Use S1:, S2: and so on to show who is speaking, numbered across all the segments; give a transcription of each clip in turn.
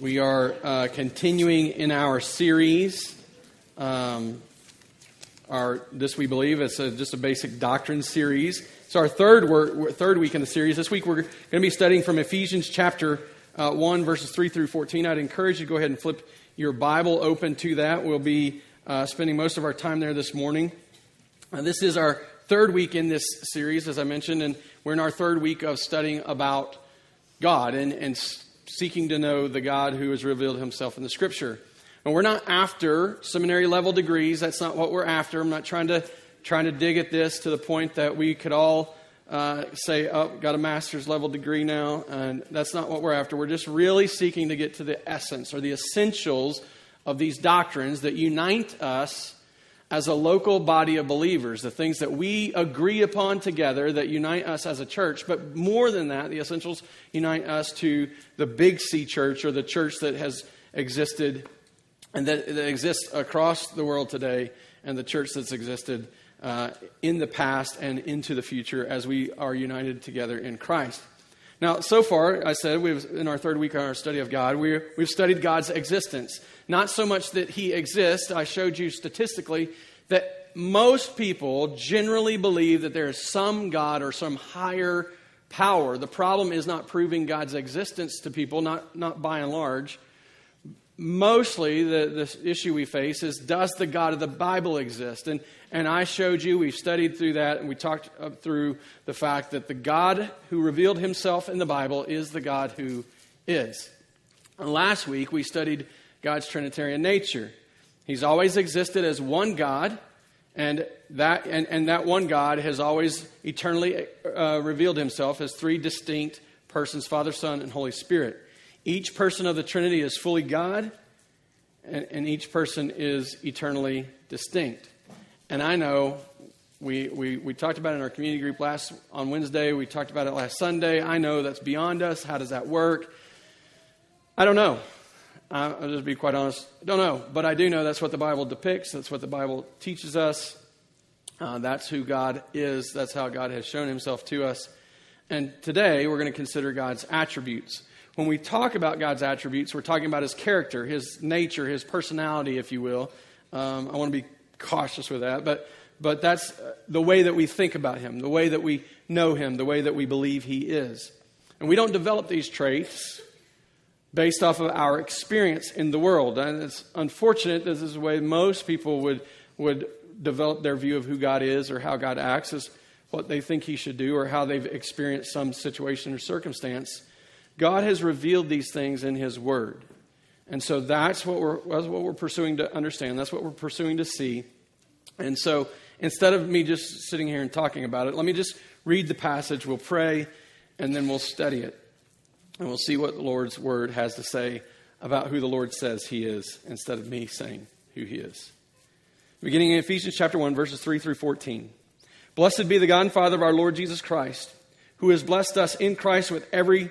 S1: We are uh, continuing in our series. Um, our this we believe it's a, just a basic doctrine series. It's our third work, third week in the series. This week we're going to be studying from Ephesians chapter uh, one, verses three through fourteen. I'd encourage you to go ahead and flip your Bible open to that. We'll be uh, spending most of our time there this morning. Uh, this is our third week in this series, as I mentioned, and we're in our third week of studying about God and, and seeking to know the God who has revealed himself in the scripture. And we're not after seminary level degrees. That's not what we're after. I'm not trying to trying to dig at this to the point that we could all uh, say, "Oh, got a master's level degree now," and that's not what we're after. We're just really seeking to get to the essence or the essentials of these doctrines that unite us as a local body of believers, the things that we agree upon together that unite us as a church. But more than that, the essentials unite us to the big C church or the church that has existed and that, that exists across the world today and the church that's existed uh, in the past and into the future as we are united together in Christ. Now, so far, I said we've in our third week of our study of God, we we've studied God's existence. Not so much that He exists. I showed you statistically that most people generally believe that there is some God or some higher power. The problem is not proving God's existence to people, not, not by and large. Mostly, the, the issue we face is does the God of the Bible exist? And, and I showed you, we've studied through that, and we talked through the fact that the God who revealed himself in the Bible is the God who is. And last week, we studied God's Trinitarian nature. He's always existed as one God, and that, and, and that one God has always eternally uh, revealed himself as three distinct persons Father, Son, and Holy Spirit. Each person of the Trinity is fully God, and, and each person is eternally distinct. And I know we, we, we talked about it in our community group last on Wednesday. We talked about it last Sunday. I know that's beyond us. How does that work? I don't know. I'll just be quite honest. I don't know. But I do know that's what the Bible depicts. That's what the Bible teaches us. Uh, that's who God is. That's how God has shown himself to us. And today we're going to consider God's attributes. When we talk about God's attributes, we're talking about his character, his nature, his personality, if you will. Um, I want to be cautious with that. But, but that's the way that we think about him, the way that we know him, the way that we believe he is. And we don't develop these traits based off of our experience in the world. And it's unfortunate this is the way most people would, would develop their view of who God is or how God acts, is what they think He should do or how they've experienced some situation or circumstance. God has revealed these things in His Word. And so that's what we're, that's what we're pursuing to understand. That's what we're pursuing to see. And so instead of me just sitting here and talking about it, let me just read the passage. We'll pray, and then we'll study it. And we'll see what the Lord's word has to say about who the Lord says he is instead of me saying who he is. Beginning in Ephesians chapter 1, verses 3 through 14. Blessed be the God and Father of our Lord Jesus Christ, who has blessed us in Christ with every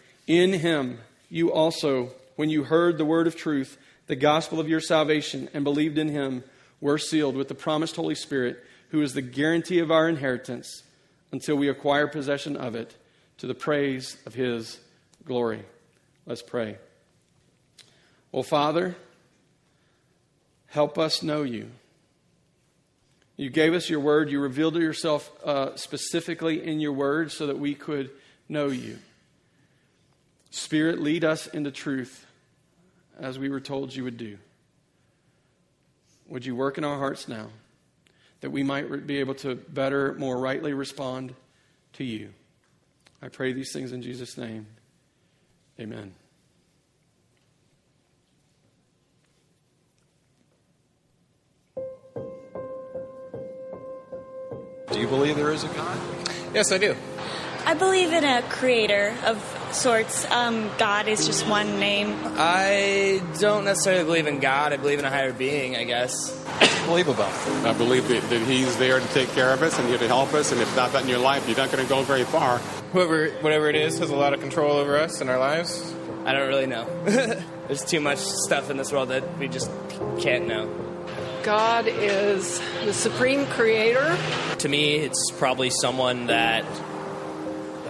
S1: In Him, you also, when you heard the word of truth, the gospel of your salvation, and believed in Him, were sealed with the promised Holy Spirit, who is the guarantee of our inheritance until we acquire possession of it to the praise of His glory. Let's pray. Well, Father, help us know you. You gave us your word. You revealed yourself uh, specifically in your word so that we could know you. Spirit, lead us into truth as we were told you would do. would you work in our hearts now that we might be able to better, more rightly respond to you? I pray these things in Jesus' name. Amen.
S2: Do you believe there is a God?
S3: Yes, I do.
S4: I believe in a creator of sorts. Um, God is just one name.
S3: I don't necessarily believe in God. I believe in a higher being, I guess.
S2: believe about?
S5: I believe that, that He's there to take care of us and here to help us. And if not that in your life, you're not going to go very far.
S6: Whoever, whatever it is, has a lot of control over us and our lives.
S3: I don't really know. There's too much stuff in this world that we just can't know.
S7: God is the supreme creator.
S3: To me, it's probably someone that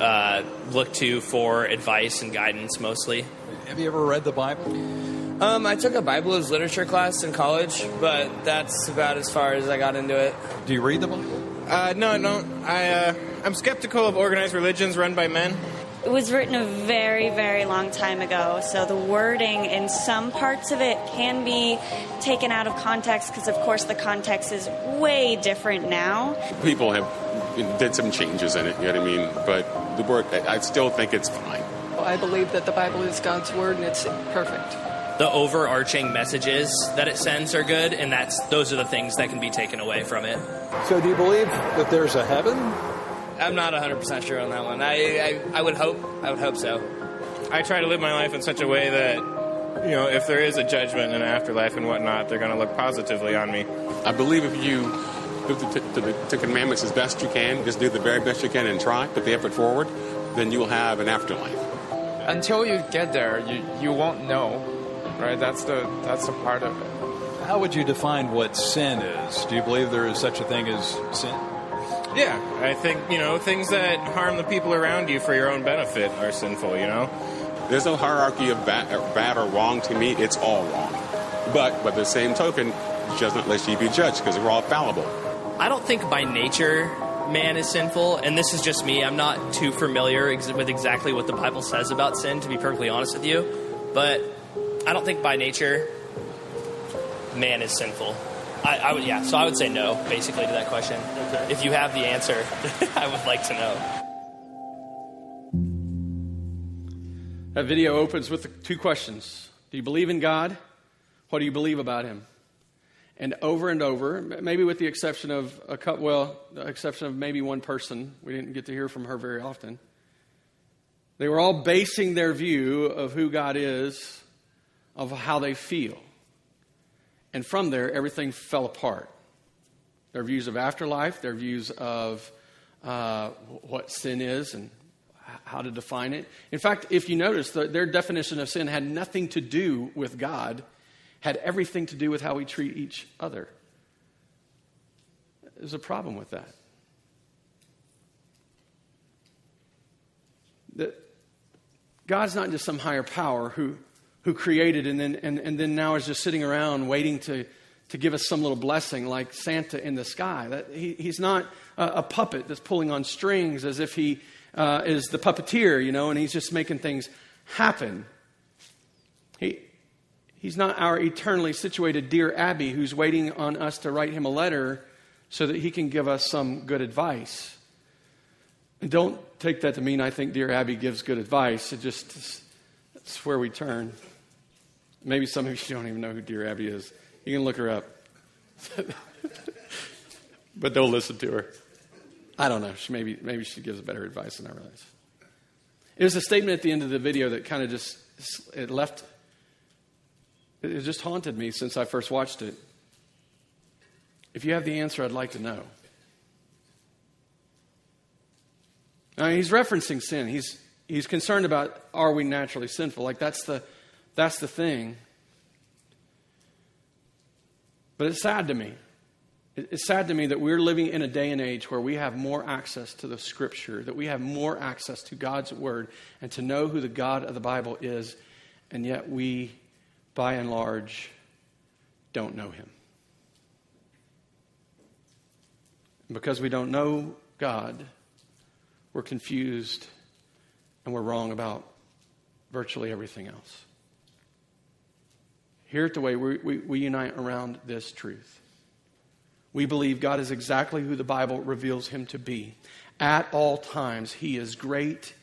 S3: uh, look to for advice and guidance mostly.
S2: Have you ever read the Bible?
S3: Um, I took a Bible as literature class in college, but that's about as far as I got into it.
S2: Do you read the Bible?
S6: Uh, no, I don't. I, uh, I'm skeptical of organized religions run by men.
S4: It was written a very, very long time ago, so the wording in some parts of it can be taken out of context because, of course, the context is way different now.
S5: People have did some changes in it, you know what I mean? But the word, I still think it's fine.
S7: I believe that the Bible is God's word and it's perfect.
S3: The overarching messages that it sends are good, and that's those are the things that can be taken away from it.
S2: So, do you believe that there's a heaven?
S3: I'm not 100% sure on that one. I, I, I would hope. I would hope so.
S6: I try to live my life in such a way that, you know, if there is a judgment and an afterlife and whatnot, they're going to look positively on me.
S5: I believe if you do the, to the to commandments as best you can, just do the very best you can and try, put the effort forward, then you will have an afterlife.
S8: Until you get there, you, you won't know, right? That's the that's the part of it.
S2: How would you define what sin is? Do you believe there is such a thing as sin?
S6: Yeah, I think, you know, things that harm the people around you for your own benefit are sinful, you know?
S5: There's no hierarchy of bad or, uh, bad or wrong to me. It's all wrong. But by the same token, judge not lest ye be judged, because we're all fallible.
S3: I don't think by nature man is sinful, and this is just me. I'm not too familiar ex- with exactly what the Bible says about sin, to be perfectly honest with you. But I don't think by nature man is sinful. I, I would, yeah. So I would say no, basically, to that question. Okay. If you have the answer, I would like to know.
S1: That video opens with two questions Do you believe in God? What do you believe about Him? And over and over, maybe with the exception of a couple, well, the exception of maybe one person, we didn't get to hear from her very often. They were all basing their view of who God is, of how they feel. And from there, everything fell apart. Their views of afterlife, their views of uh, what sin is and how to define it. In fact, if you notice, the, their definition of sin had nothing to do with God, had everything to do with how we treat each other. There's a problem with that. That God's not just some higher power who, who created and then, and, and then now is just sitting around waiting to, to give us some little blessing like Santa in the sky. That, he, he's not a, a puppet that's pulling on strings as if he uh, is the puppeteer, you know, and he's just making things happen. He, he's not our eternally situated dear Abby who's waiting on us to write him a letter so that he can give us some good advice. And don't take that to mean I think dear Abby gives good advice. It just, it's where we turn. Maybe some of you don't even know who dear Abby is. You can look her up. but don't listen to her. I don't know. She maybe, maybe she gives better advice than I realize. It was a statement at the end of the video that kind of just it left. It just haunted me since I first watched it. If you have the answer, I'd like to know. Now, he's referencing sin. He's, he's concerned about are we naturally sinful? Like that's the, that's the thing. But it's sad to me. It's sad to me that we're living in a day and age where we have more access to the scripture, that we have more access to God's word and to know who the God of the Bible is, and yet we, by and large, don't know him. Because we don't know God, we're confused and we're wrong about virtually everything else. here at the Way, we, we, we unite around this truth. We believe God is exactly who the Bible reveals him to be. At all times, he is great,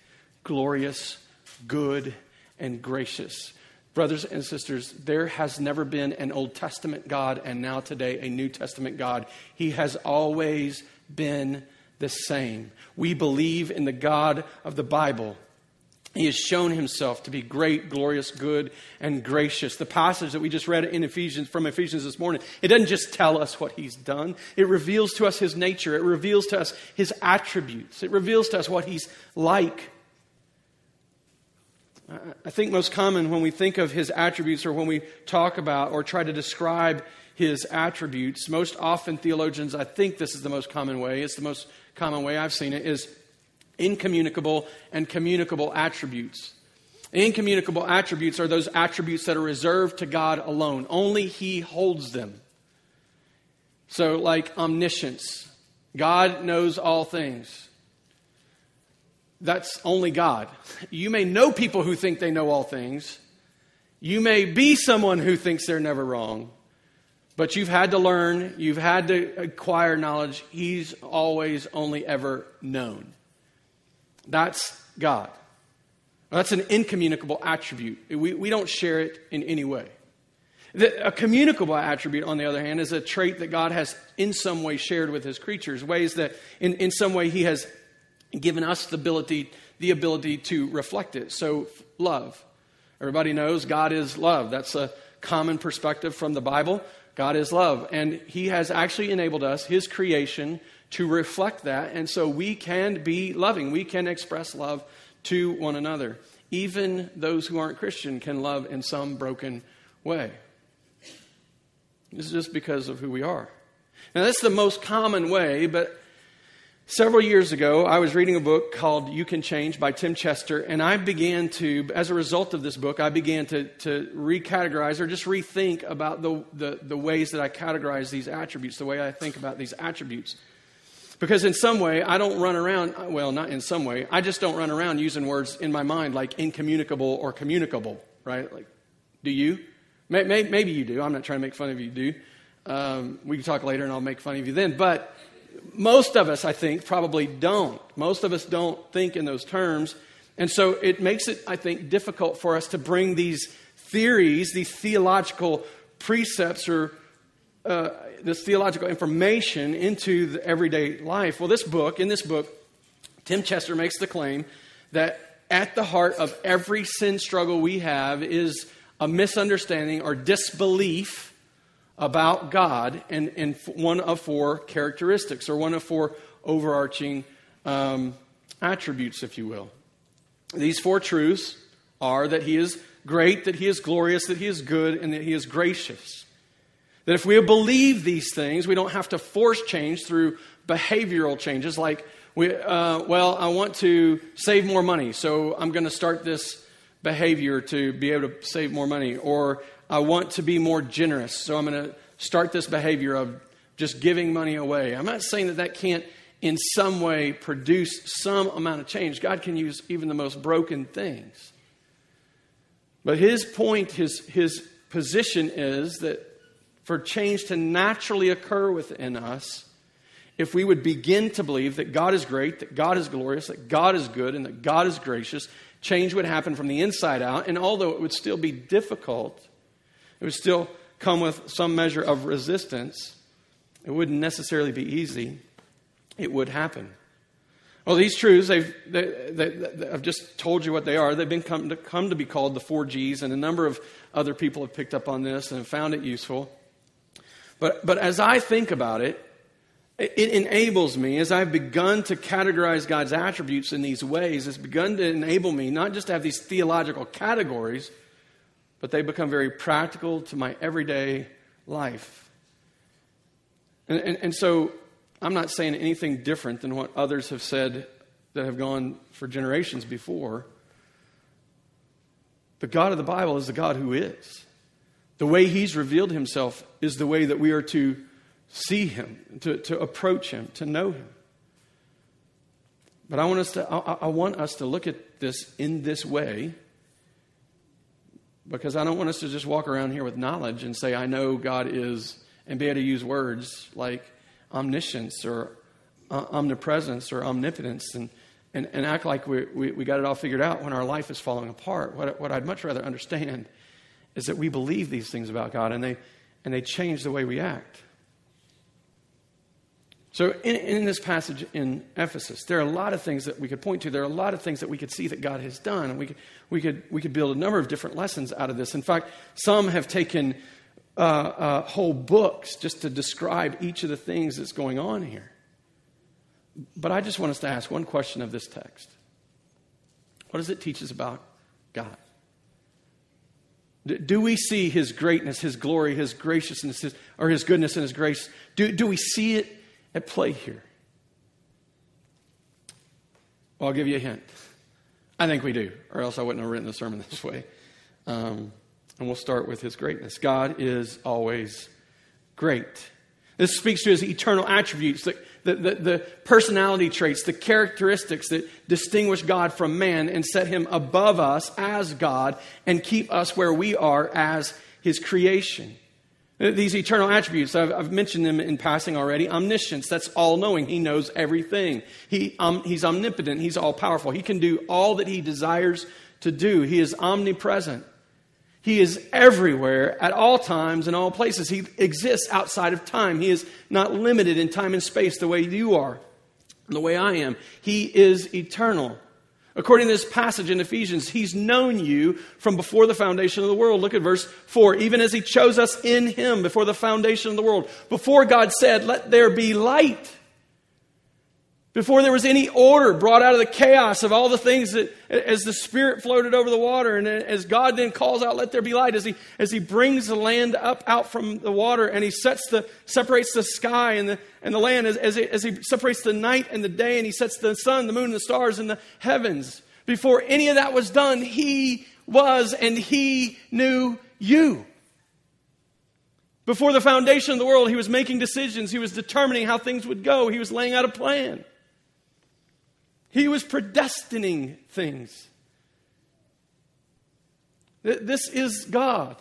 S1: glorious, good, and gracious. Brothers and sisters, there has never been an Old Testament God and now today a New Testament God. He has always been the same. We believe in the God of the Bible. He has shown himself to be great, glorious, good, and gracious. The passage that we just read in Ephesians from Ephesians this morning, it doesn't just tell us what he's done. It reveals to us his nature. It reveals to us his attributes. It reveals to us what he's like. I think most common when we think of his attributes or when we talk about or try to describe his attributes, most often theologians, I think this is the most common way, it's the most common way I've seen it, is incommunicable and communicable attributes. Incommunicable attributes are those attributes that are reserved to God alone. Only He holds them. So, like omniscience, God knows all things. That's only God. You may know people who think they know all things. You may be someone who thinks they're never wrong. But you've had to learn, you've had to acquire knowledge. He's always only ever known. That's God. That's an incommunicable attribute. We, we don't share it in any way. The, a communicable attribute, on the other hand, is a trait that God has in some way shared with his creatures, ways that in, in some way he has given us the ability, the ability to reflect it. So, love. Everybody knows God is love. That's a common perspective from the Bible. God is love. And he has actually enabled us, his creation, to reflect that. And so we can be loving. We can express love to one another. Even those who aren't Christian can love in some broken way. This is just because of who we are. Now, that's the most common way, but several years ago, I was reading a book called You Can Change by Tim Chester, and I began to, as a result of this book, I began to, to recategorize or just rethink about the, the, the ways that I categorize these attributes, the way I think about these attributes. Because in some way, I don't run around, well, not in some way, I just don't run around using words in my mind like incommunicable or communicable, right? Like, do you? Maybe you do. I'm not trying to make fun of you, do. Um, we can talk later and I'll make fun of you then. But most of us, I think, probably don't. Most of us don't think in those terms. And so it makes it, I think, difficult for us to bring these theories, these theological precepts or uh, this theological information into the everyday life. Well, this book, in this book, Tim Chester makes the claim that at the heart of every sin struggle we have is a misunderstanding or disbelief about God and, and one of four characteristics or one of four overarching um, attributes, if you will. These four truths are that He is great, that He is glorious, that He is good, and that He is gracious. That if we believe these things, we don't have to force change through behavioral changes like, we, uh, well, I want to save more money, so I'm going to start this behavior to be able to save more money. Or I want to be more generous, so I'm going to start this behavior of just giving money away. I'm not saying that that can't in some way produce some amount of change. God can use even the most broken things. But his point, his, his position is that for change to naturally occur within us if we would begin to believe that God is great, that God is glorious, that God is good, and that God is gracious. Change would happen from the inside out, and although it would still be difficult, it would still come with some measure of resistance. It wouldn't necessarily be easy. It would happen. Well, these truths, they've, they, they, they, I've just told you what they are. They've been come to, come to be called the four G's, and a number of other people have picked up on this and found it useful. But, but as I think about it, it enables me, as I've begun to categorize God's attributes in these ways, it's begun to enable me not just to have these theological categories, but they become very practical to my everyday life. And, and, and so I'm not saying anything different than what others have said that have gone for generations before. The God of the Bible is the God who is. The way He's revealed Himself is the way that we are to see Him, to, to approach Him, to know Him. But I want, us to, I, I want us to look at this in this way because I don't want us to just walk around here with knowledge and say, I know God is, and be able to use words like omniscience or uh, omnipresence or omnipotence and, and, and act like we, we, we got it all figured out when our life is falling apart. What, what I'd much rather understand is that we believe these things about God and they, and they change the way we act. So, in, in, this passage in Ephesus, there are a lot of things that we could point to. There are a lot of things that we could see that God has done. And we could, we could, we could build a number of different lessons out of this. In fact, some have taken uh, uh, whole books just to describe each of the things that's going on here. But I just want us to ask one question of this text What does it teach us about God? Do we see his greatness, his glory, his graciousness, his, or his goodness and his grace? Do, do we see it at play here? Well, I'll give you a hint. I think we do, or else I wouldn't have written the sermon this way. Um, and we'll start with his greatness. God is always great. This speaks to his eternal attributes, the, the, the, the, personality traits, the characteristics that distinguish God from man and set him above us as God and keep us where we are as his creation. These eternal attributes, I've, I've, mentioned them in passing already. Omniscience, that's all knowing. He knows everything. He, um, he's omnipotent. He's all powerful. He can do all that he desires to do. He is omnipresent. He is everywhere at all times and all places. He exists outside of time. He is not limited in time and space the way you are, the way I am. He is eternal. According to this passage in Ephesians, He's known you from before the foundation of the world. Look at verse 4. Even as He chose us in Him before the foundation of the world. Before God said, Let there be light. Before there was any order brought out of the chaos of all the things that, as the Spirit floated over the water, and as God then calls out, "Let there be light," as He as He brings the land up out from the water, and He sets the separates the sky and the and the land, as as he, as he separates the night and the day, and He sets the sun, the moon, and the stars in the heavens. Before any of that was done, He was and He knew you. Before the foundation of the world, He was making decisions. He was determining how things would go. He was laying out a plan. He was predestining things. This is God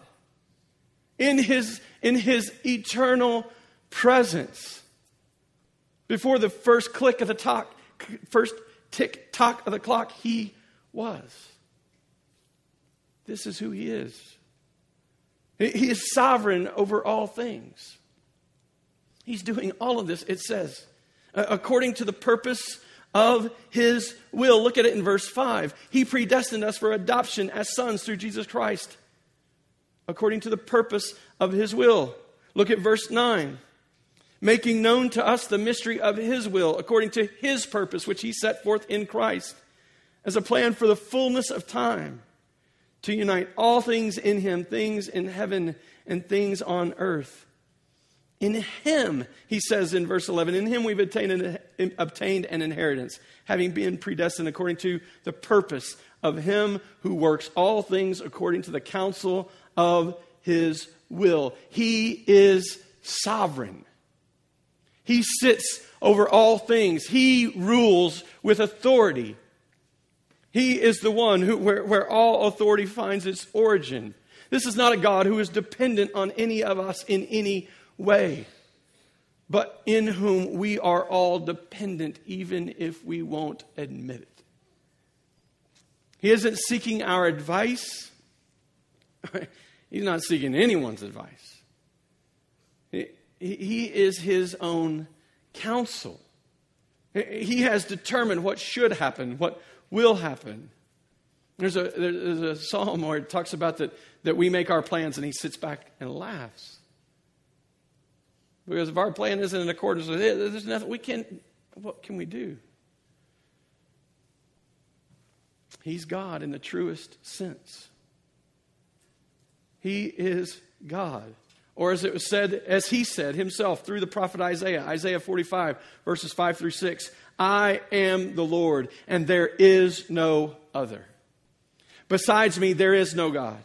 S1: in his, in his eternal presence. Before the first click of the talk, first tick tock of the clock, he was. This is who he is. He is sovereign over all things. He's doing all of this, it says, according to the purpose of his will. Look at it in verse 5. He predestined us for adoption as sons through Jesus Christ, according to the purpose of his will. Look at verse 9. Making known to us the mystery of his will, according to his purpose, which he set forth in Christ, as a plan for the fullness of time, to unite all things in him, things in heaven and things on earth in him, he says in verse 11, in him we've obtained an, obtained an inheritance, having been predestined according to the purpose of him who works all things according to the counsel of his will. He is sovereign. He sits over all things. He rules with authority. He is the one who, where, where all authority finds its origin. This is not a God who is dependent on any of us in any way, but in whom we are all dependent, even if we won't admit it. He isn't seeking our advice, he's not seeking anyone's advice. He, is his own counsel. He has determined what should happen, what will happen. There's a, there's a psalm where it talks about that, that we make our plans and he sits back and laughs. Because if our plan isn't in accordance with it, there's nothing we can. What can we do? He's God in the truest sense. He is God. Or as it was said, as he said himself through the prophet Isaiah, Isaiah 45, verses 5 through 6 I am the Lord, and there is no other. Besides me, there is no God.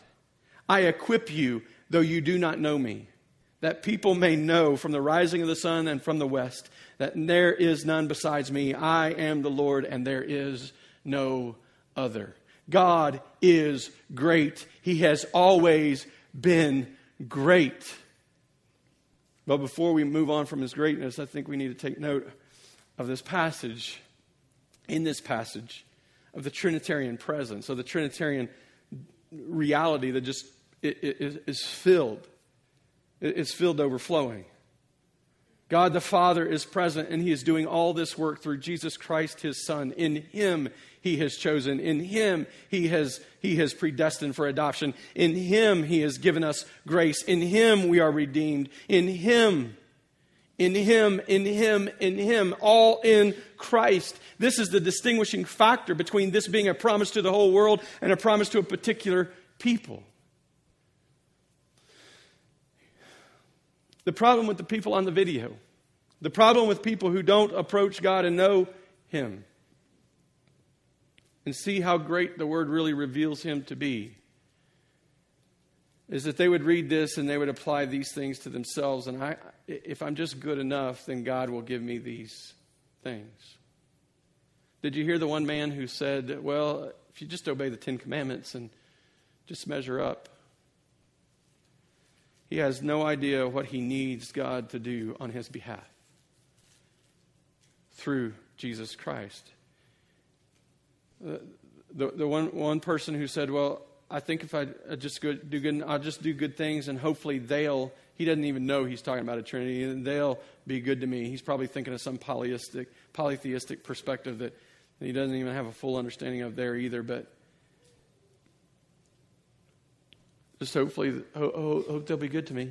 S1: I equip you, though you do not know me that people may know from the rising of the sun and from the west that there is none besides me. I am the Lord, and there is no other. God is great. He has always been great. But before we move on from his greatness, I think we need to take note of this passage, in this passage, of the Trinitarian presence, of the Trinitarian reality that just is filled. It's filled overflowing. God the Father is present, and He is doing all this work through Jesus Christ, His Son. In Him, He has chosen. In Him, He has, he has predestined for adoption. In Him, He has given us grace. In Him, we are redeemed. In Him, in Him, in Him, in Him, all in Christ. This is the distinguishing factor between this being a promise to the whole world and a promise to a particular people. The problem with the people on the video, the problem with people who don't approach God and know Him and see how great the Word really reveals Him to be is that they would read this and they would apply these things to themselves. And I, if I'm just good enough, then God will give me these things. Did you hear the one man who said, Well, if you just obey the Ten Commandments and just measure up, he has no idea what he needs God to do on his behalf through Jesus Christ. The, the, the one, one person who said, Well, I think if I just go, do good, I'll just do good things, and hopefully they'll. He doesn't even know he's talking about a Trinity, and they'll be good to me. He's probably thinking of some polyistic, polytheistic perspective that he doesn't even have a full understanding of there either. But just hopefully, hope, hope they'll be good to me.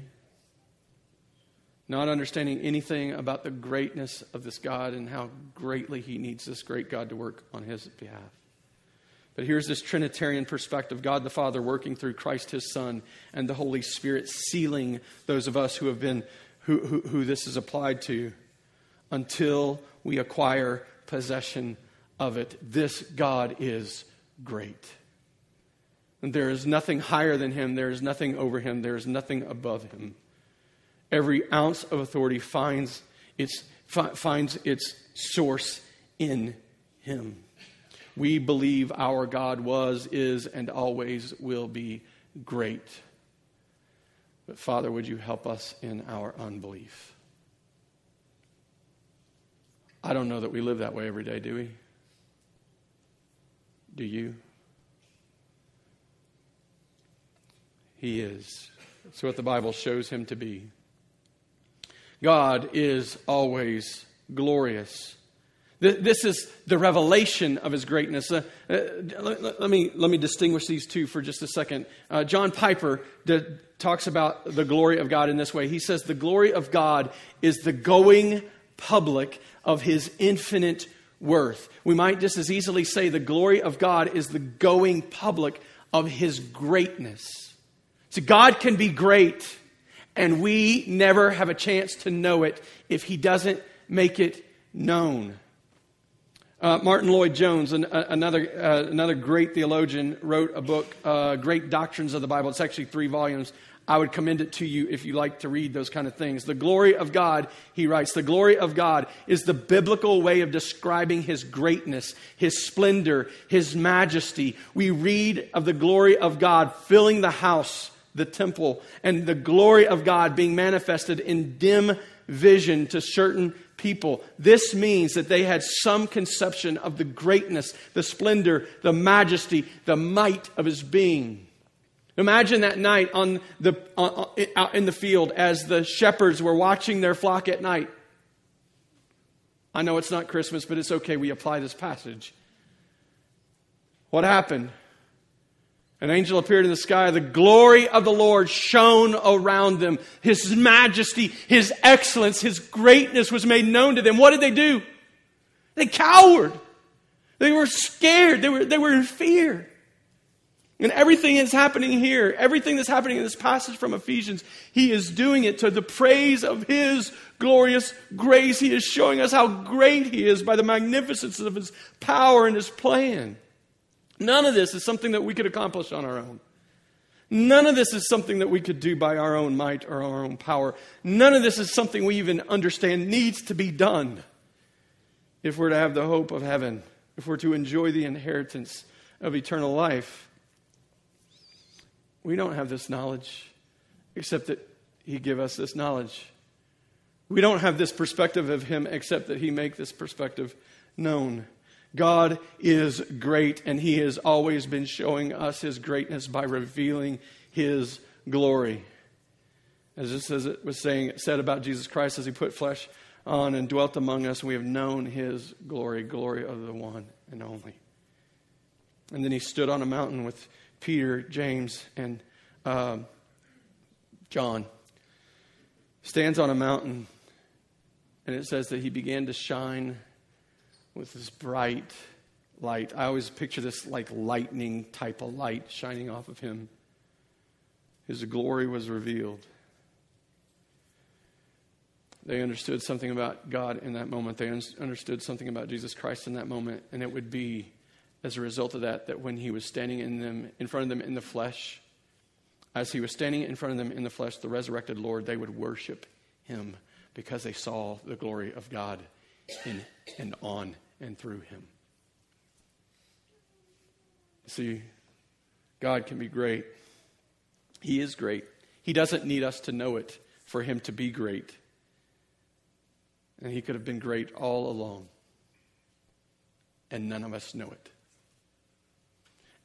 S1: Not understanding anything about the greatness of this God and how greatly he needs this great God to work on his behalf. But here's this Trinitarian perspective God the Father working through Christ his Son and the Holy Spirit sealing those of us who have been, who, who, who this is applied to until we acquire possession of it. This God is great. There is nothing higher than him, there is nothing over him, there is nothing above him. Every ounce of authority finds its, finds its source in him. We believe our God was, is, and always will be great. But Father, would you help us in our unbelief? I don't know that we live that way every day, do we? Do you? He is. That's what the Bible shows him to be. God is always glorious. This is the revelation of his greatness. Uh, uh, let, me, let me distinguish these two for just a second. Uh, John Piper talks about the glory of God in this way. He says, The glory of God is the going public of his infinite worth. We might just as easily say the glory of God is the going public of his greatness. So God can be great, and we never have a chance to know it if he doesn't make it known. Uh, Martyn Lloyd-Jones, an, uh, another, uh, another great theologian, wrote a book, uh, Great Doctrines of the Bible. It's actually three volumes. I would commend it to you if you like to read those kind of things. The glory of God, he writes, the glory of God is the biblical way of describing his greatness, his splendor, his majesty. We read of the glory of God filling the house, the temple, and the glory of God being manifested in dim vision to certain people. This means that they had some conception of the greatness, the splendor, the majesty, the might of his being. Imagine that night on the, uh, out in the field as the shepherds were watching their flock at night. I know it's not Christmas, but it's okay. We apply this passage. What happened? An angel appeared in the sky. The glory of the Lord shone around them. His majesty, His excellence, His greatness was made known to them. What did they do? They cowered. They were scared. They were, they were in fear. And everything that's happening here, everything that's happening in this passage from Ephesians, he is doing it to the praise of his glorious grace. He is showing us how great he is by the magnificence of his power and his plan. None of this is something that we could accomplish on our own. None of this is something that we could do by our own might or our own power. None of this is something we even understand needs to be done if we're to have the hope of heaven, if we're to enjoy the inheritance of eternal life. We don't have this knowledge except that He give us this knowledge. We don't have this perspective of Him except that He make this perspective known. God is great, and He has always been showing us His greatness by revealing His glory. As it was saying, said about Jesus Christ as He put flesh on and dwelt among us, we have known His glory, glory of the one and only. And then He stood on a mountain with Peter, James, and um, John. Stands on a mountain, and it says that He began to shine with this bright light. I always picture this like lightning type of light shining off of him. His glory was revealed. They understood something about God in that moment. They understood something about Jesus Christ in that moment. And it would be as a result of that that when he was standing in them in front of them in the flesh, as he was standing in front of them in the flesh, the resurrected Lord, they would worship him because they saw the glory of God and on and through him. See, God can be great. He is great. He doesn't need us to know it for him to be great. And he could have been great all along. And none of us know it.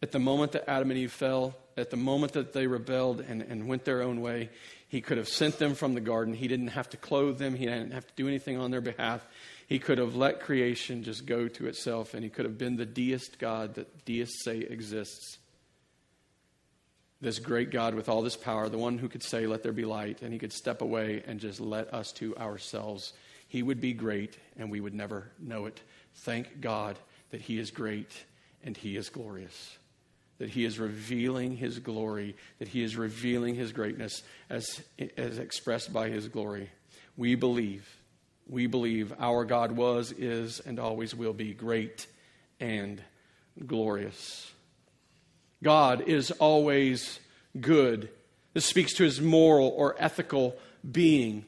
S1: At the moment that Adam and Eve fell, at the moment that they rebelled and, and went their own way, he could have sent them from the garden. He didn't have to clothe them, he didn't have to do anything on their behalf. He could have let creation just go to itself, and he could have been the deist God that deists say exists. This great God with all this power, the one who could say, Let there be light, and he could step away and just let us to ourselves. He would be great, and we would never know it. Thank God that he is great and he is glorious. That he is revealing his glory, that he is revealing his greatness as, as expressed by his glory. We believe we believe our God was, is, and always will be great and glorious. God is always good. This speaks to his moral or ethical being.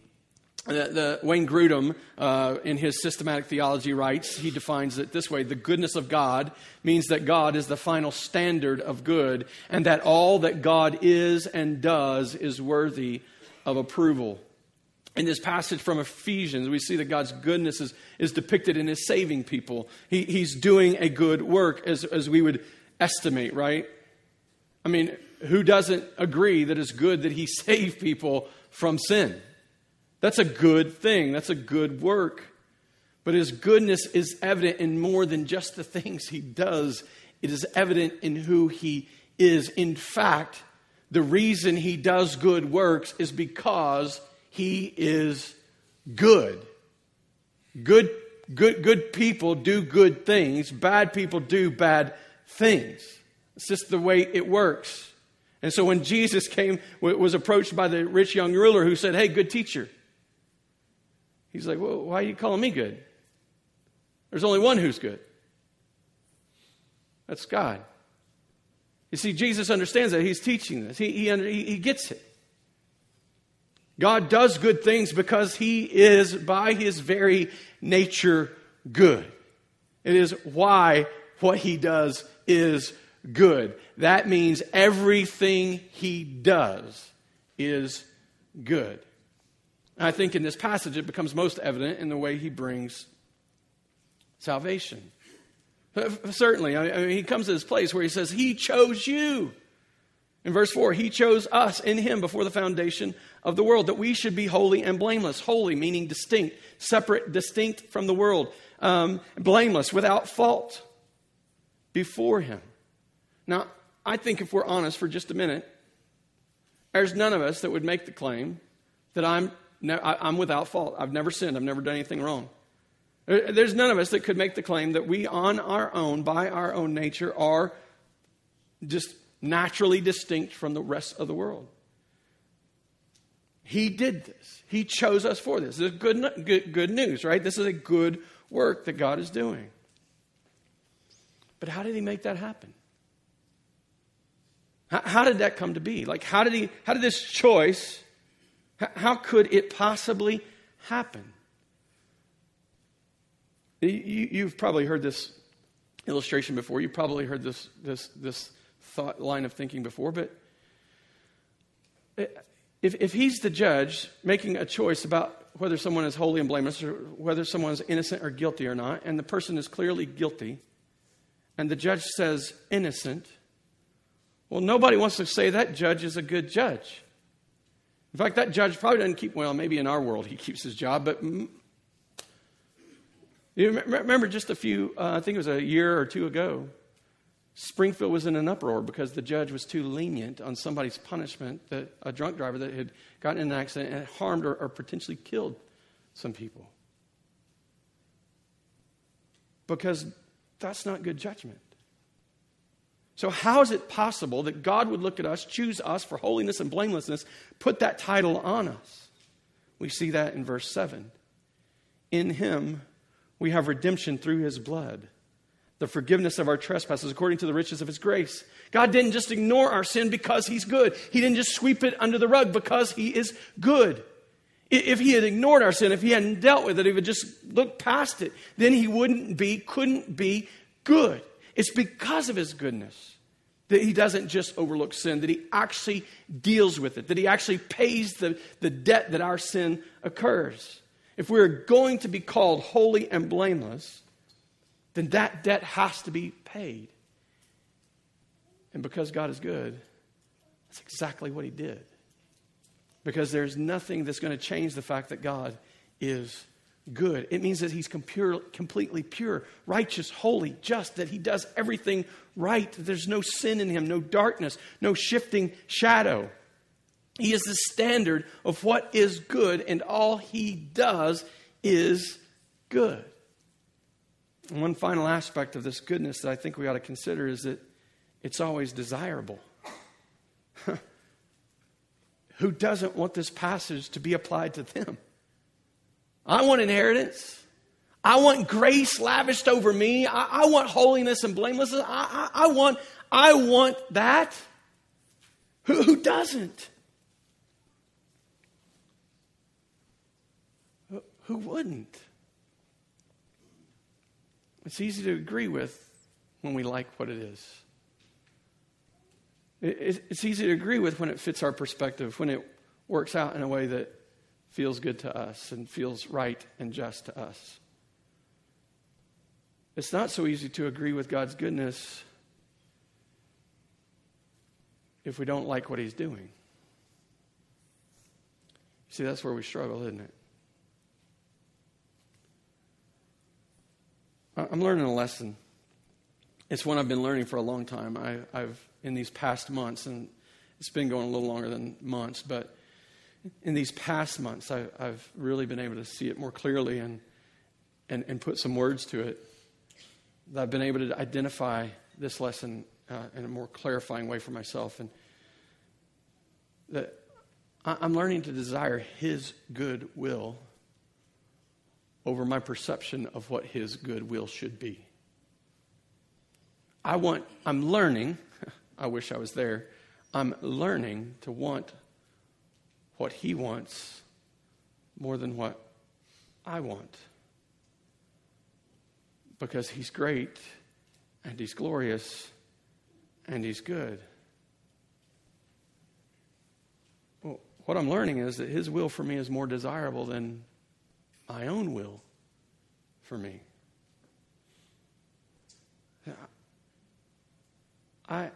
S1: The, the, Wayne Grudem, uh, in his systematic theology, writes, he defines it this way The goodness of God means that God is the final standard of good, and that all that God is and does is worthy of approval in this passage from Ephesians, we see that God's goodness is, is depicted in his saving people. He, he's doing a good work, as, as we would estimate, right? I mean, who doesn't agree that it's good that he saved people from sin? That's a good thing, that's a good work. But his goodness is evident in more than just the things he does, it is evident in who he is. In fact, the reason he does good works is because he is good. Good, good, good people do good things. Bad people do bad things. It's just the way it works. And so when Jesus came, was approached by the rich young ruler who said, Hey, good teacher. He's like, Well, why are you calling me good? There's only one who's good. That's God. You see, Jesus understands that. He's teaching this, he, he, he gets it. God does good things because he is, by his very nature, good. It is why what he does is good. That means everything he does is good. I think in this passage it becomes most evident in the way he brings salvation. Certainly, I mean, he comes to this place where he says, He chose you. In verse 4, He chose us in Him before the foundation of the world, that we should be holy and blameless. Holy meaning distinct, separate, distinct from the world, um, blameless, without fault before Him. Now, I think if we're honest for just a minute, there's none of us that would make the claim that I'm, I'm without fault. I've never sinned. I've never done anything wrong. There's none of us that could make the claim that we, on our own, by our own nature, are just naturally distinct from the rest of the world. He did this. He chose us for this. This is good, good, good news, right? This is a good work that God is doing. But how did he make that happen? How, how did that come to be? Like, how did he, how did this choice, how, how could it possibly happen? You, you've probably heard this illustration before. You've probably heard this, this, this thought line of thinking before, but if, if he's the judge making a choice about whether someone is holy and blameless or whether someone is innocent or guilty or not, and the person is clearly guilty, and the judge says innocent, well, nobody wants to say that judge is a good judge. In fact, that judge probably doesn't keep, well, maybe in our world he keeps his job, but you remember just a few, uh, I think it was a year or two ago, Springfield was in an uproar because the judge was too lenient on somebody's punishment that a drunk driver that had gotten in an accident and harmed or, or potentially killed some people. Because that's not good judgment. So, how is it possible that God would look at us, choose us for holiness and blamelessness, put that title on us? We see that in verse 7. In Him we have redemption through His blood the forgiveness of our trespasses according to the riches of his grace. God didn't just ignore our sin because he's good. He didn't just sweep it under the rug because he is good. If he had ignored our sin, if he hadn't dealt with it, if he had just looked past it, then he wouldn't be, couldn't be good. It's because of his goodness that he doesn't just overlook sin, that he actually deals with it, that he actually pays the, the debt that our sin occurs. If we're going to be called holy and blameless, then that debt has to be paid. And because God is good, that's exactly what he did. Because there's nothing that's going to change the fact that God is good. It means that he's completely pure, righteous, holy, just, that he does everything right, there's no sin in him, no darkness, no shifting shadow. He is the standard of what is good, and all he does is good. And one final aspect of this goodness that I think we ought to consider is that it's always desirable. Who doesn't want this passage to be applied to them? I want inheritance. I want grace lavished over me. I, I want holiness and blamelessness. I, I, I, want, I want that. Who, who doesn't? Who, who wouldn't? It's easy to agree with when we like what it is. It's easy to agree with when it fits our perspective, when it works out in a way that feels good to us and feels right and just to us. It's not so easy to agree with God's goodness if we don't like what He's doing. See, that's where we struggle, isn't it? I'm learning a lesson. It's one I've been learning for a long time. I, have in these past months, and it's been going a little longer than months, but in these past months, I, have really been able to see it more clearly and, and, and put some words to it. That I've been able to identify this lesson uh, in a more clarifying way for myself, and that I'm learning to desire His good will over my perception of what his good will should be. I want, I'm learning, I wish I was there, I'm learning to want what he wants more than what I want. Because he's great and he's glorious and he's good. Well, what I'm learning is that his will for me is more desirable than my own will for me. I,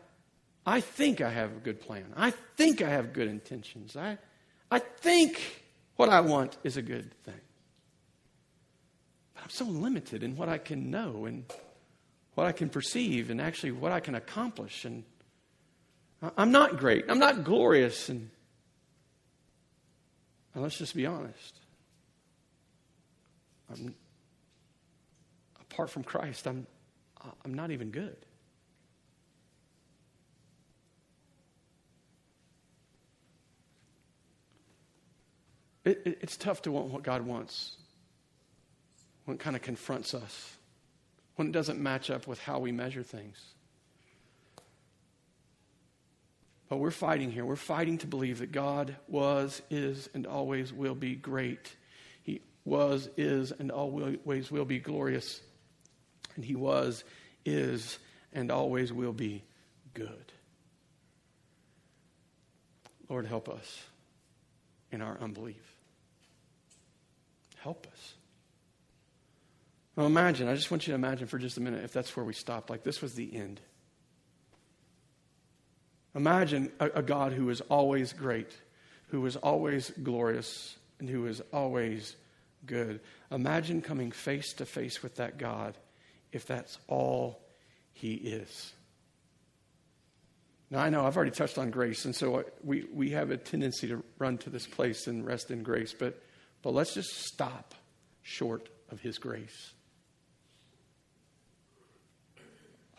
S1: I think I have a good plan. I think I have good intentions. I, I think what I want is a good thing. But I'm so limited in what I can know and what I can perceive and actually what I can accomplish. And I'm not great. I'm not glorious. And, and let's just be honest. I'm, apart from Christ, I'm, I'm not even good. It, it, it's tough to want what God wants when it kind of confronts us, when it doesn't match up with how we measure things. But we're fighting here. We're fighting to believe that God was, is, and always will be great was, is, and always will be glorious. And he was, is and always will be good. Lord, help us in our unbelief. Help us. Now imagine, I just want you to imagine for just a minute if that's where we stopped, like this was the end. Imagine a, a God who is always great, who is always glorious, and who is always good. Imagine coming face to face with that God if that's all he is. Now, I know I've already touched on grace, and so we, we have a tendency to run to this place and rest in grace, but, but let's just stop short of his grace.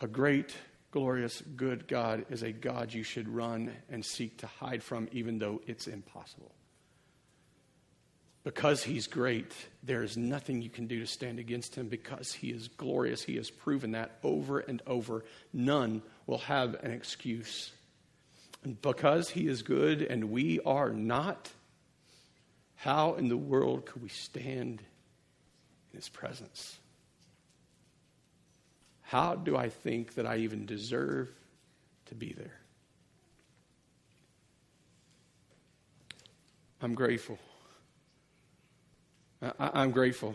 S1: A great, glorious, good God is a God you should run and seek to hide from, even though it's impossible. Because he's great, there is nothing you can do to stand against him because he is glorious. He has proven that over and over. None will have an excuse. And because he is good and we are not, how in the world could we stand in his presence? How do I think that I even deserve to be there? I'm grateful. I, am grateful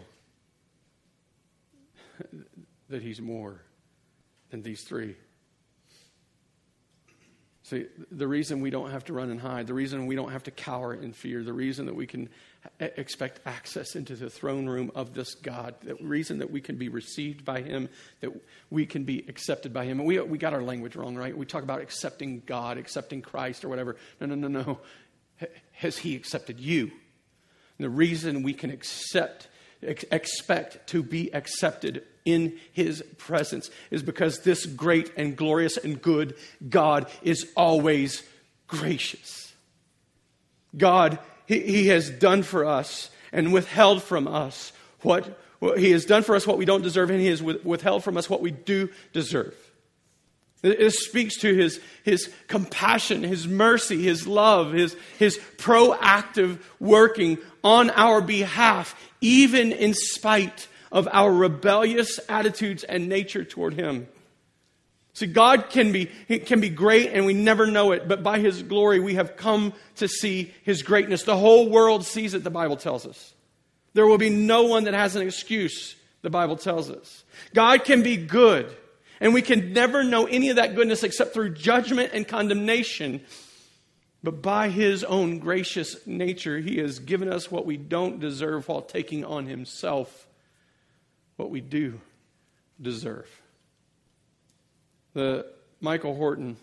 S1: that he's more than these three. See, the reason we don't have to run and hide, the reason we don't have to cower in fear, the reason that we can expect access into the throne room of this God, the reason that we can be received by Him, that we can be accepted by Him. And we, we got our language wrong, right? We talk about accepting God, accepting Christ, or whatever. No, no, no, no. Has He accepted you? And the reason we can accept, expect to be accepted in his presence is because this great and glorious and good God is always gracious. God, he, he has done for us and withheld from us what, what, he has done for us what we don't deserve, and he has withheld from us what we do deserve. It speaks to his, his compassion, his mercy, his love, his, his proactive working on our behalf, even in spite of our rebellious attitudes and nature toward him. See, God can be, can be great and we never know it, but by his glory we have come to see his greatness. The whole world sees it, the Bible tells us. There will be no one that has an excuse, the Bible tells us. God can be good. And we can never know any of that goodness except through judgment and condemnation. But by his own gracious nature, he has given us what we don't deserve while taking on himself what we do deserve. The Michael Horton,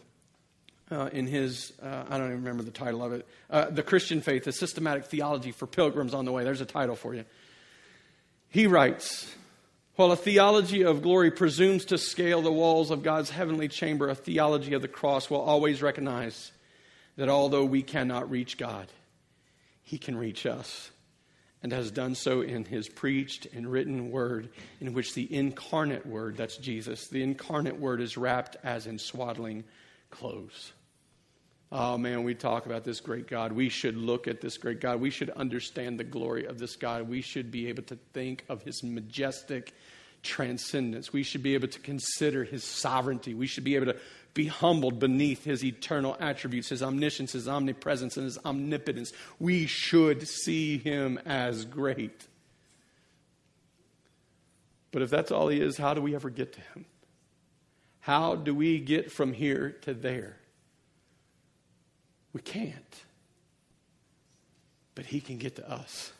S1: uh, in his, uh, I don't even remember the title of it, uh, The Christian Faith, a systematic theology for pilgrims on the way. There's a title for you. He writes, while a theology of glory presumes to scale the walls of God's heavenly chamber, a theology of the cross will always recognize that although we cannot reach God, He can reach us, and has done so in His preached and written word, in which the incarnate word, that's Jesus, the incarnate word is wrapped as in swaddling clothes. Oh man, we talk about this great God. We should look at this great God. We should understand the glory of this God. We should be able to think of his majestic transcendence. We should be able to consider his sovereignty. We should be able to be humbled beneath his eternal attributes, his omniscience, his omnipresence, and his omnipotence. We should see him as great. But if that's all he is, how do we ever get to him? How do we get from here to there? We can't. But He can get to us.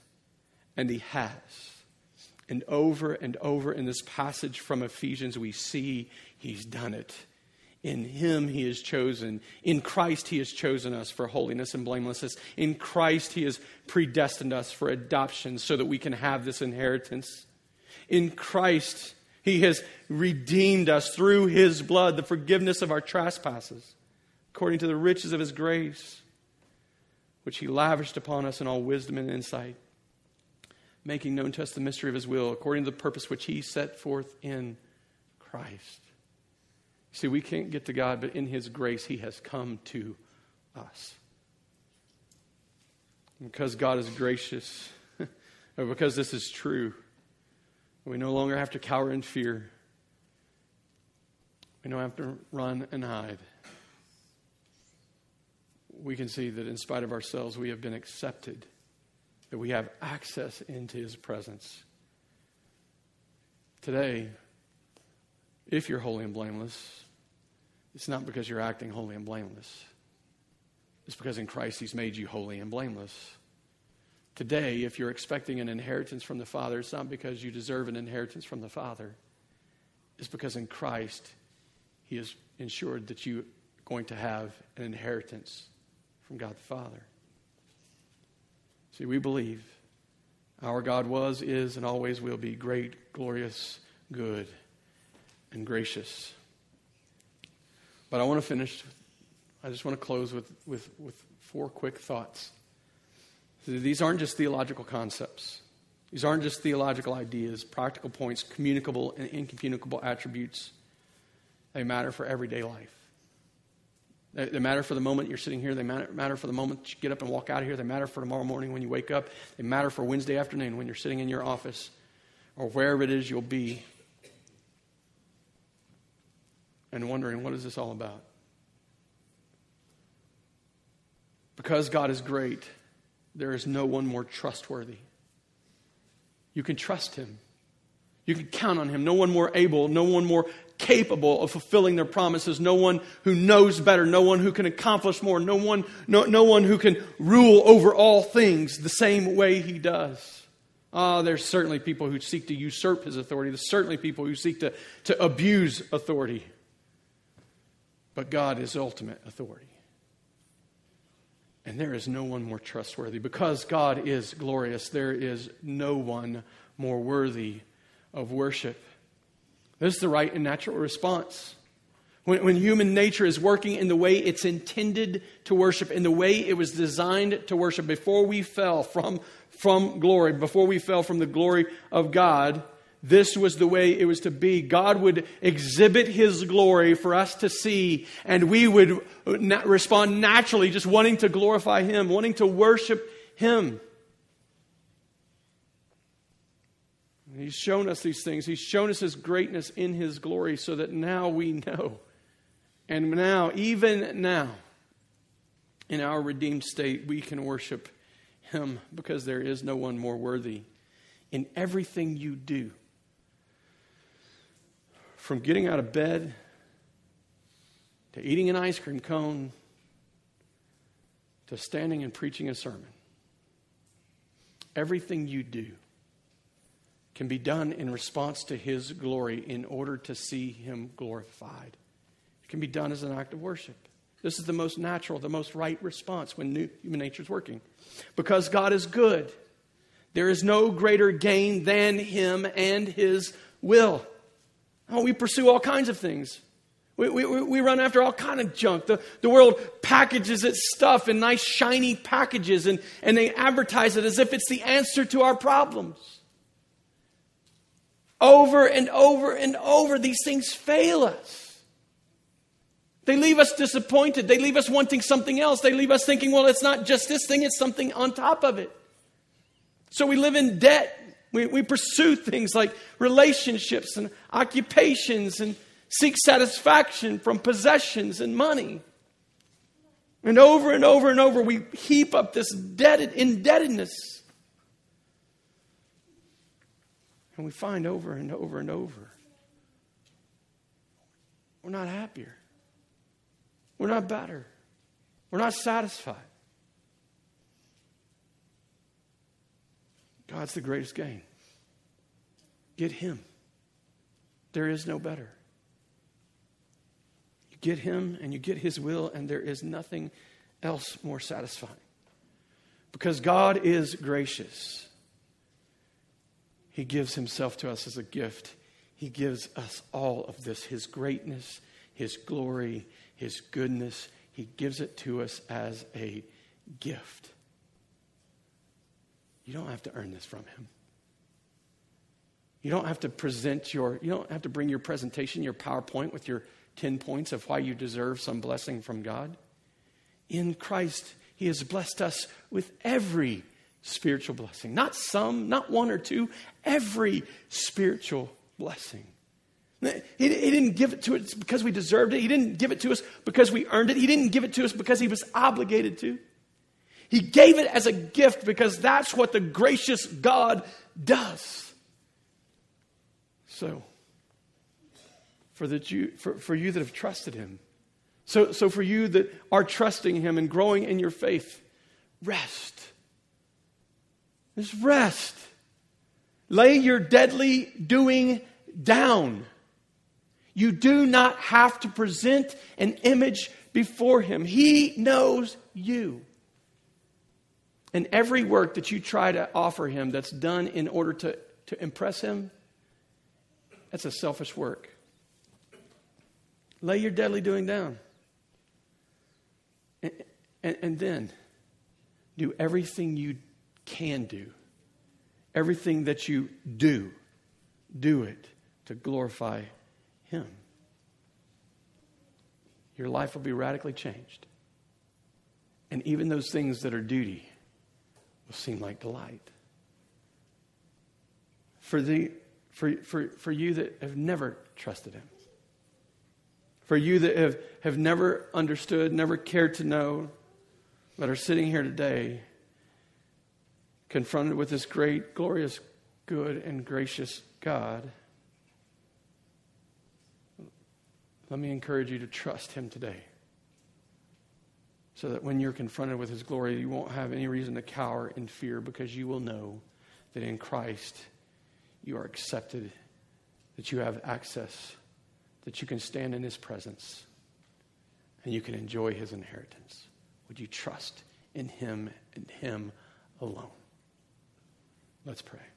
S1: And He has. And over and over in this passage from Ephesians, we see He's done it. In Him He is chosen. In Christ He has chosen us for holiness and blamelessness. In Christ He has predestined us for adoption so that we can have this inheritance. In Christ He has redeemed us through His blood, the forgiveness of our trespasses according to the riches of his grace, which he lavished upon us in all wisdom and insight, making known to us the mystery of his will, according to the purpose which he set forth in Christ. See, we can't get to God, but in his grace, he has come to us. because God is gracious, or because this is true, we no longer have to cower in fear. We don't have to run and hide. We can see that in spite of ourselves, we have been accepted, that we have access into His presence. Today, if you're holy and blameless, it's not because you're acting holy and blameless. It's because in Christ He's made you holy and blameless. Today, if you're expecting an inheritance from the Father, it's not because you deserve an inheritance from the Father. It's because in Christ, He has ensured that you're going to have an inheritance from God the Father. See, we believe our God was, is, and always will be great, glorious, good, and gracious. But I want to finish, I just want to close with, with, with four quick thoughts. These aren't just theological concepts. These aren't just theological ideas, practical points, communicable and incommunicable attributes. They matter for everyday life. They, they, matter for the moment you're sitting here. They matter, matter for the moment you get up and walk out of here. They matter for tomorrow morning when you wake up. They matter for Wednesday afternoon when you're sitting in your office or wherever it is you'll be and wondering, what is this all about? Because God is great, there is no one more trustworthy. You can trust him. You can count on him. No one more able, no one more capable of fulfilling their promises, no one who knows better, no one who can accomplish more, no one, no, no one who can rule over all things the same way he does. Ah, there's certainly people who seek to usurp his authority. There's certainly people who seek to, to abuse authority. But God is ultimate authority. And there is no one more trustworthy. Because God is glorious, there is no one more worthy of worship. This is the right and natural response. When, when, human nature is working in the way it's intended to worship, in the way it was designed to worship before we fell from, from glory, before we fell from the glory of God, this was the way it was to be. God would exhibit His glory for us to see, and we would respond naturally, just wanting to glorify Him, wanting to worship Him. He's shown us these things. He's shown us His greatness in His glory so that now we know. And now, even now, in our redeemed state, we can worship Him because there is no one more worthy. In everything you do, from getting out of bed to eating an ice cream cone to standing and preaching a sermon. Everything you do can be done in response to His glory in order to see Him glorified. It can be done as an act of worship. This is the most natural, the most right response when new, human nature is working. Because God is good, there is no greater gain than Him and His will. Oh, we pursue all kinds of things. We, we, we run after all kind of junk. The, the world packages its stuff in nice, shiny packages, and, and they advertise it as if it's the answer to our problems. Over and over and over, these things fail us. They leave us disappointed. They leave us wanting something else. They leave us thinking, well, it's not just this thing, it's something on top of it. So we live in debt we, we pursue things like relationships and occupations and seek satisfaction from possessions and money. And over and over and over, we heap up this debted, indebtedness. And we find over and over and over we're not happier. We're not better. We're not satisfied. God's the greatest gain. Get Him. There is no better. You get Him and you get His will, and there is nothing else more satisfying. Because God is gracious. He gives Himself to us as a gift. He gives us all of this His greatness, His glory, His goodness. He gives it to us as a gift. You don't have to earn this from him. You don't have to present your, you don't have to bring your presentation, your PowerPoint with your 10 points of why you deserve some blessing from God. In Christ, He has blessed us with every spiritual blessing. Not some, not one or two, every spiritual blessing. He, he didn't give it to us because we deserved it. He didn't give it to us because we earned it. He didn't give it to us because he was obligated to. He gave it as a gift because that's what the gracious God does. So, for, that you, for, for you that have trusted him, so, so for you that are trusting him and growing in your faith, rest. Just rest. Lay your deadly doing down. You do not have to present an image before him. He knows you. And every work that you try to offer him that's done in order to, to impress him, that's a selfish work. Lay your deadly doing down. And, and, and then do everything you can do, everything that you do, do it to glorify him. Your life will be radically changed. And even those things that are duty will seem like delight. For, the, for, for, for you that have never trusted Him, for you that have, have never understood, never cared to know, but are sitting here today, confronted with this great, glorious, good, and gracious God, let me encourage you to trust Him today so that when you're confronted with his glory, you won't have any reason to cower in fear because you will know that in Christ you are accepted, that you have access, that you can stand in his presence, and you can enjoy his inheritance. Would you trust in him and him alone? Let's pray.